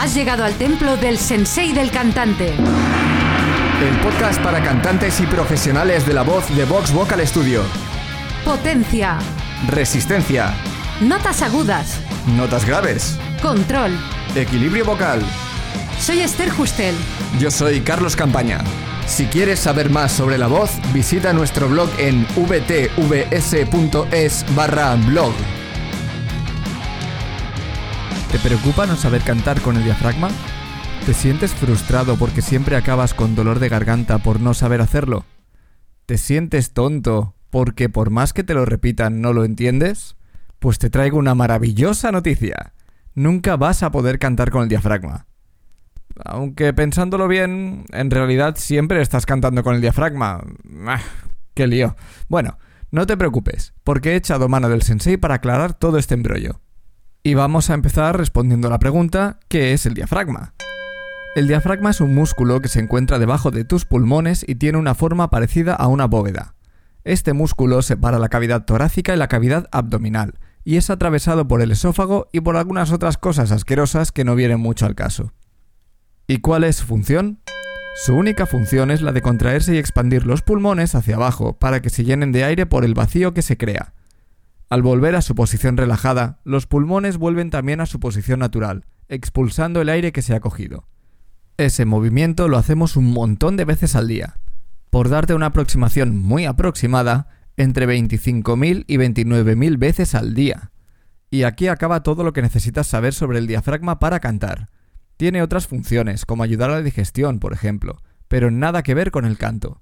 Has llegado al templo del sensei del cantante. El podcast para cantantes y profesionales de la voz de Vox Vocal Studio. Potencia. Resistencia. Notas agudas. Notas graves. Control. Equilibrio vocal. Soy Esther Justel. Yo soy Carlos Campaña. Si quieres saber más sobre la voz, visita nuestro blog en vtvs.es barra blog. ¿Te preocupa no saber cantar con el diafragma? ¿Te sientes frustrado porque siempre acabas con dolor de garganta por no saber hacerlo? ¿Te sientes tonto porque por más que te lo repitan no lo entiendes? Pues te traigo una maravillosa noticia. Nunca vas a poder cantar con el diafragma. Aunque pensándolo bien, en realidad siempre estás cantando con el diafragma. Ah, ¡Qué lío! Bueno, no te preocupes, porque he echado mano del sensei para aclarar todo este embrollo. Y vamos a empezar respondiendo a la pregunta, ¿qué es el diafragma? El diafragma es un músculo que se encuentra debajo de tus pulmones y tiene una forma parecida a una bóveda. Este músculo separa la cavidad torácica y la cavidad abdominal, y es atravesado por el esófago y por algunas otras cosas asquerosas que no vienen mucho al caso. ¿Y cuál es su función? Su única función es la de contraerse y expandir los pulmones hacia abajo para que se llenen de aire por el vacío que se crea. Al volver a su posición relajada, los pulmones vuelven también a su posición natural, expulsando el aire que se ha cogido. Ese movimiento lo hacemos un montón de veces al día. Por darte una aproximación muy aproximada, entre 25.000 y 29.000 veces al día. Y aquí acaba todo lo que necesitas saber sobre el diafragma para cantar. Tiene otras funciones, como ayudar a la digestión, por ejemplo, pero nada que ver con el canto.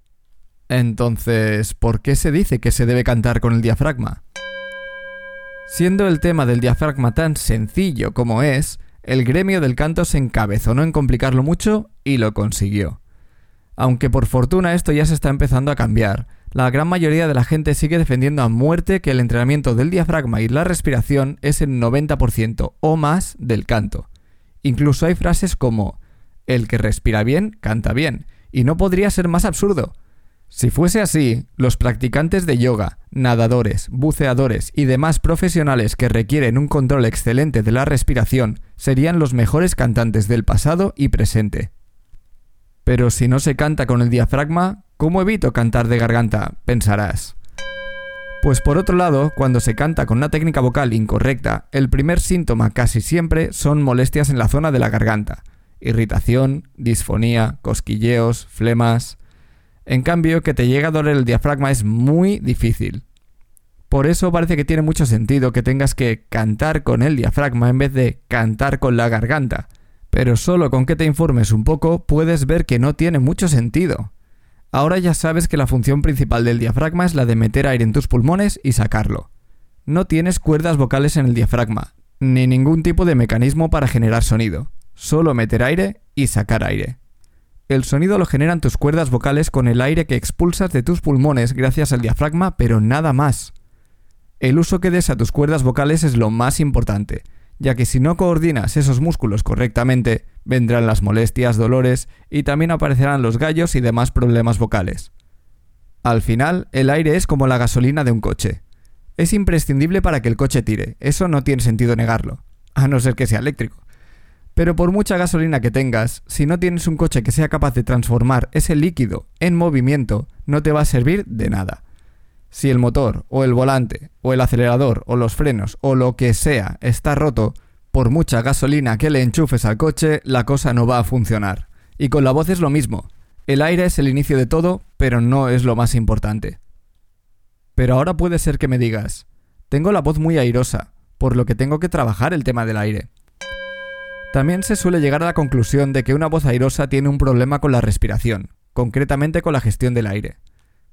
Entonces, ¿por qué se dice que se debe cantar con el diafragma? Siendo el tema del diafragma tan sencillo como es, el gremio del canto se encabezonó en complicarlo mucho y lo consiguió. Aunque por fortuna esto ya se está empezando a cambiar, la gran mayoría de la gente sigue defendiendo a muerte que el entrenamiento del diafragma y la respiración es el 90% o más del canto. Incluso hay frases como el que respira bien, canta bien, y no podría ser más absurdo. Si fuese así, los practicantes de yoga, nadadores, buceadores y demás profesionales que requieren un control excelente de la respiración serían los mejores cantantes del pasado y presente. Pero si no se canta con el diafragma, ¿cómo evito cantar de garganta? pensarás. Pues por otro lado, cuando se canta con una técnica vocal incorrecta, el primer síntoma casi siempre son molestias en la zona de la garganta, irritación, disfonía, cosquilleos, flemas. En cambio, que te llegue a doler el diafragma es muy difícil. Por eso parece que tiene mucho sentido que tengas que cantar con el diafragma en vez de cantar con la garganta. Pero solo con que te informes un poco puedes ver que no tiene mucho sentido. Ahora ya sabes que la función principal del diafragma es la de meter aire en tus pulmones y sacarlo. No tienes cuerdas vocales en el diafragma, ni ningún tipo de mecanismo para generar sonido. Solo meter aire y sacar aire. El sonido lo generan tus cuerdas vocales con el aire que expulsas de tus pulmones gracias al diafragma, pero nada más. El uso que des a tus cuerdas vocales es lo más importante, ya que si no coordinas esos músculos correctamente, vendrán las molestias, dolores y también aparecerán los gallos y demás problemas vocales. Al final, el aire es como la gasolina de un coche. Es imprescindible para que el coche tire, eso no tiene sentido negarlo, a no ser que sea eléctrico. Pero por mucha gasolina que tengas, si no tienes un coche que sea capaz de transformar ese líquido en movimiento, no te va a servir de nada. Si el motor, o el volante, o el acelerador, o los frenos, o lo que sea está roto, por mucha gasolina que le enchufes al coche, la cosa no va a funcionar. Y con la voz es lo mismo. El aire es el inicio de todo, pero no es lo más importante. Pero ahora puede ser que me digas, tengo la voz muy airosa, por lo que tengo que trabajar el tema del aire. También se suele llegar a la conclusión de que una voz airosa tiene un problema con la respiración, concretamente con la gestión del aire.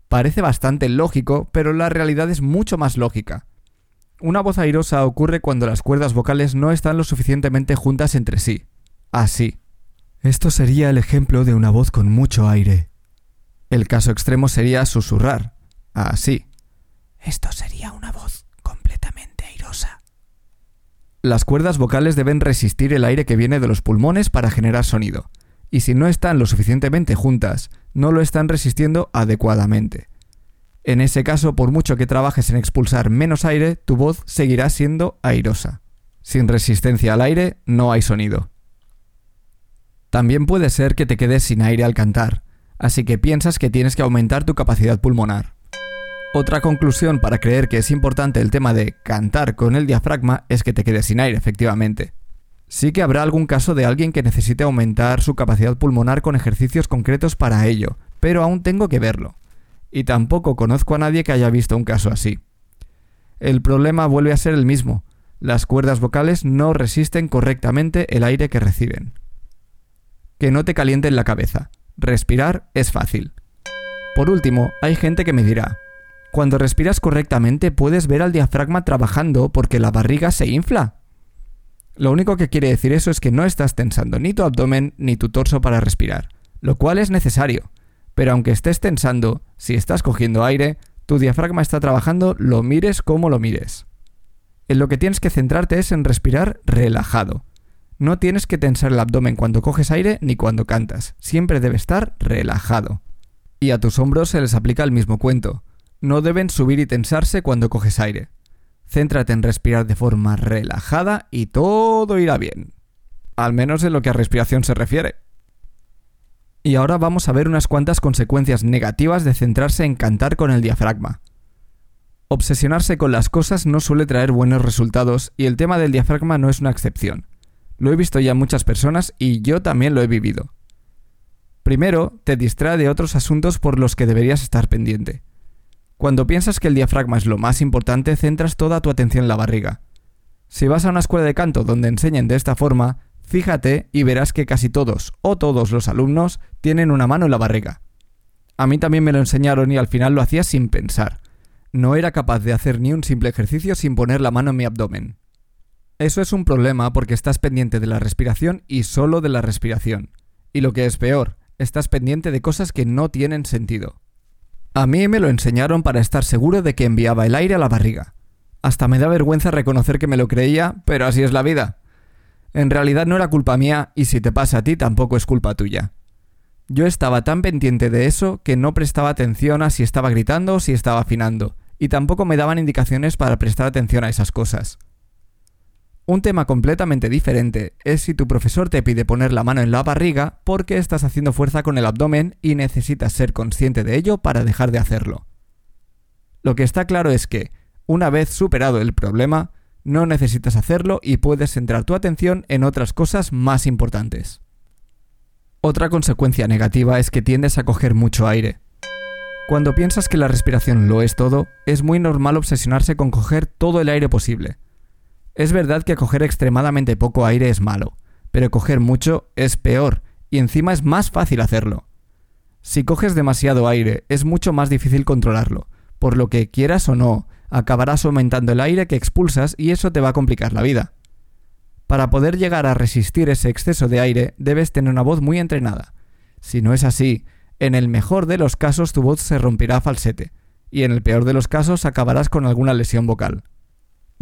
Parece bastante lógico, pero la realidad es mucho más lógica. Una voz airosa ocurre cuando las cuerdas vocales no están lo suficientemente juntas entre sí. Así. Esto sería el ejemplo de una voz con mucho aire. El caso extremo sería susurrar. Así. Esto sería una voz completamente. Las cuerdas vocales deben resistir el aire que viene de los pulmones para generar sonido, y si no están lo suficientemente juntas, no lo están resistiendo adecuadamente. En ese caso, por mucho que trabajes en expulsar menos aire, tu voz seguirá siendo airosa. Sin resistencia al aire no hay sonido. También puede ser que te quedes sin aire al cantar, así que piensas que tienes que aumentar tu capacidad pulmonar. Otra conclusión para creer que es importante el tema de cantar con el diafragma es que te quedes sin aire, efectivamente. Sí que habrá algún caso de alguien que necesite aumentar su capacidad pulmonar con ejercicios concretos para ello, pero aún tengo que verlo. Y tampoco conozco a nadie que haya visto un caso así. El problema vuelve a ser el mismo. Las cuerdas vocales no resisten correctamente el aire que reciben. Que no te calienten la cabeza. Respirar es fácil. Por último, hay gente que me dirá, cuando respiras correctamente puedes ver al diafragma trabajando porque la barriga se infla. Lo único que quiere decir eso es que no estás tensando ni tu abdomen ni tu torso para respirar, lo cual es necesario. Pero aunque estés tensando, si estás cogiendo aire, tu diafragma está trabajando, lo mires como lo mires. En lo que tienes que centrarte es en respirar relajado. No tienes que tensar el abdomen cuando coges aire ni cuando cantas, siempre debe estar relajado. Y a tus hombros se les aplica el mismo cuento no deben subir y tensarse cuando coges aire. Céntrate en respirar de forma relajada y todo irá bien. Al menos en lo que a respiración se refiere. Y ahora vamos a ver unas cuantas consecuencias negativas de centrarse en cantar con el diafragma. Obsesionarse con las cosas no suele traer buenos resultados y el tema del diafragma no es una excepción. Lo he visto ya en muchas personas y yo también lo he vivido. Primero, te distrae de otros asuntos por los que deberías estar pendiente. Cuando piensas que el diafragma es lo más importante, centras toda tu atención en la barriga. Si vas a una escuela de canto donde enseñen de esta forma, fíjate y verás que casi todos o todos los alumnos tienen una mano en la barriga. A mí también me lo enseñaron y al final lo hacía sin pensar. No era capaz de hacer ni un simple ejercicio sin poner la mano en mi abdomen. Eso es un problema porque estás pendiente de la respiración y solo de la respiración. Y lo que es peor, estás pendiente de cosas que no tienen sentido. A mí me lo enseñaron para estar seguro de que enviaba el aire a la barriga. Hasta me da vergüenza reconocer que me lo creía, pero así es la vida. En realidad no era culpa mía y si te pasa a ti tampoco es culpa tuya. Yo estaba tan pendiente de eso que no prestaba atención a si estaba gritando o si estaba afinando, y tampoco me daban indicaciones para prestar atención a esas cosas. Un tema completamente diferente es si tu profesor te pide poner la mano en la barriga porque estás haciendo fuerza con el abdomen y necesitas ser consciente de ello para dejar de hacerlo. Lo que está claro es que, una vez superado el problema, no necesitas hacerlo y puedes centrar tu atención en otras cosas más importantes. Otra consecuencia negativa es que tiendes a coger mucho aire. Cuando piensas que la respiración lo es todo, es muy normal obsesionarse con coger todo el aire posible es verdad que coger extremadamente poco aire es malo, pero coger mucho es peor, y encima es más fácil hacerlo. Si coges demasiado aire, es mucho más difícil controlarlo, por lo que quieras o no, acabarás aumentando el aire que expulsas y eso te va a complicar la vida. Para poder llegar a resistir ese exceso de aire, debes tener una voz muy entrenada. Si no es así, en el mejor de los casos tu voz se romperá a falsete, y en el peor de los casos acabarás con alguna lesión vocal.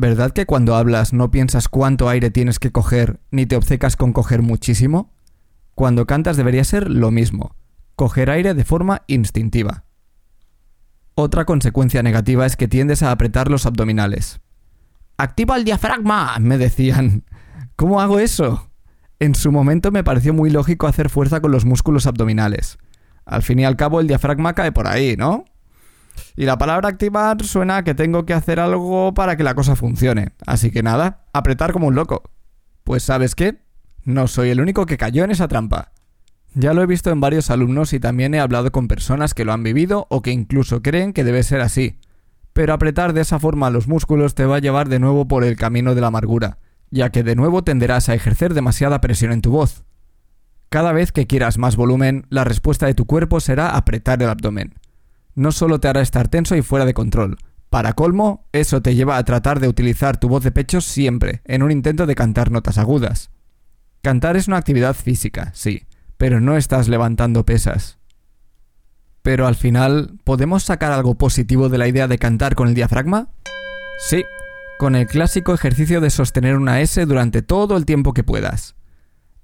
¿Verdad que cuando hablas no piensas cuánto aire tienes que coger ni te obcecas con coger muchísimo? Cuando cantas debería ser lo mismo, coger aire de forma instintiva. Otra consecuencia negativa es que tiendes a apretar los abdominales. ¡Activa el diafragma! me decían. ¿Cómo hago eso? En su momento me pareció muy lógico hacer fuerza con los músculos abdominales. Al fin y al cabo el diafragma cae por ahí, ¿no? Y la palabra activar suena a que tengo que hacer algo para que la cosa funcione. Así que nada, apretar como un loco. Pues sabes qué, no soy el único que cayó en esa trampa. Ya lo he visto en varios alumnos y también he hablado con personas que lo han vivido o que incluso creen que debe ser así. Pero apretar de esa forma los músculos te va a llevar de nuevo por el camino de la amargura, ya que de nuevo tenderás a ejercer demasiada presión en tu voz. Cada vez que quieras más volumen, la respuesta de tu cuerpo será apretar el abdomen no solo te hará estar tenso y fuera de control. Para colmo, eso te lleva a tratar de utilizar tu voz de pecho siempre, en un intento de cantar notas agudas. Cantar es una actividad física, sí, pero no estás levantando pesas. Pero al final, ¿podemos sacar algo positivo de la idea de cantar con el diafragma? Sí, con el clásico ejercicio de sostener una S durante todo el tiempo que puedas.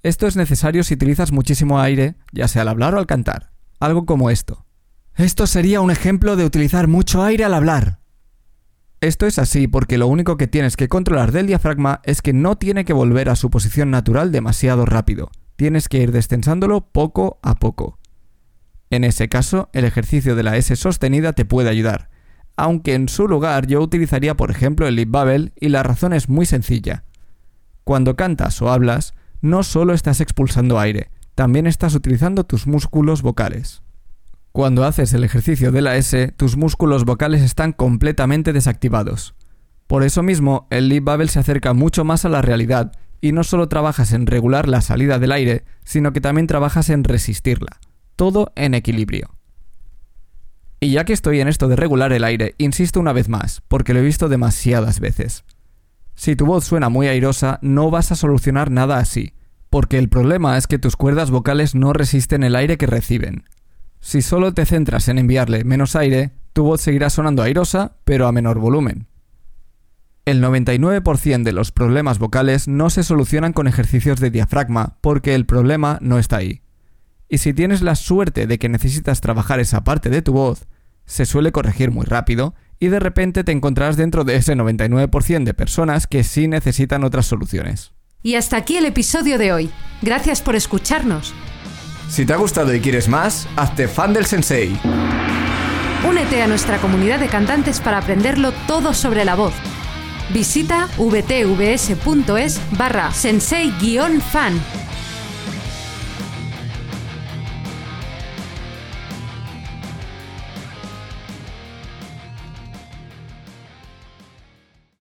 Esto es necesario si utilizas muchísimo aire, ya sea al hablar o al cantar. Algo como esto. Esto sería un ejemplo de utilizar mucho aire al hablar. Esto es así porque lo único que tienes que controlar del diafragma es que no tiene que volver a su posición natural demasiado rápido, tienes que ir descensándolo poco a poco. En ese caso, el ejercicio de la S sostenida te puede ayudar, aunque en su lugar yo utilizaría por ejemplo el lip bubble y la razón es muy sencilla. Cuando cantas o hablas, no solo estás expulsando aire, también estás utilizando tus músculos vocales. Cuando haces el ejercicio de la S, tus músculos vocales están completamente desactivados. Por eso mismo, el lip bubble se acerca mucho más a la realidad y no solo trabajas en regular la salida del aire, sino que también trabajas en resistirla. Todo en equilibrio. Y ya que estoy en esto de regular el aire, insisto una vez más, porque lo he visto demasiadas veces. Si tu voz suena muy airosa, no vas a solucionar nada así, porque el problema es que tus cuerdas vocales no resisten el aire que reciben. Si solo te centras en enviarle menos aire, tu voz seguirá sonando airosa, pero a menor volumen. El 99% de los problemas vocales no se solucionan con ejercicios de diafragma porque el problema no está ahí. Y si tienes la suerte de que necesitas trabajar esa parte de tu voz, se suele corregir muy rápido y de repente te encontrarás dentro de ese 99% de personas que sí necesitan otras soluciones. Y hasta aquí el episodio de hoy. Gracias por escucharnos. Si te ha gustado y quieres más, hazte fan del sensei. Únete a nuestra comunidad de cantantes para aprenderlo todo sobre la voz Visita vtvs.es barra sensei-fan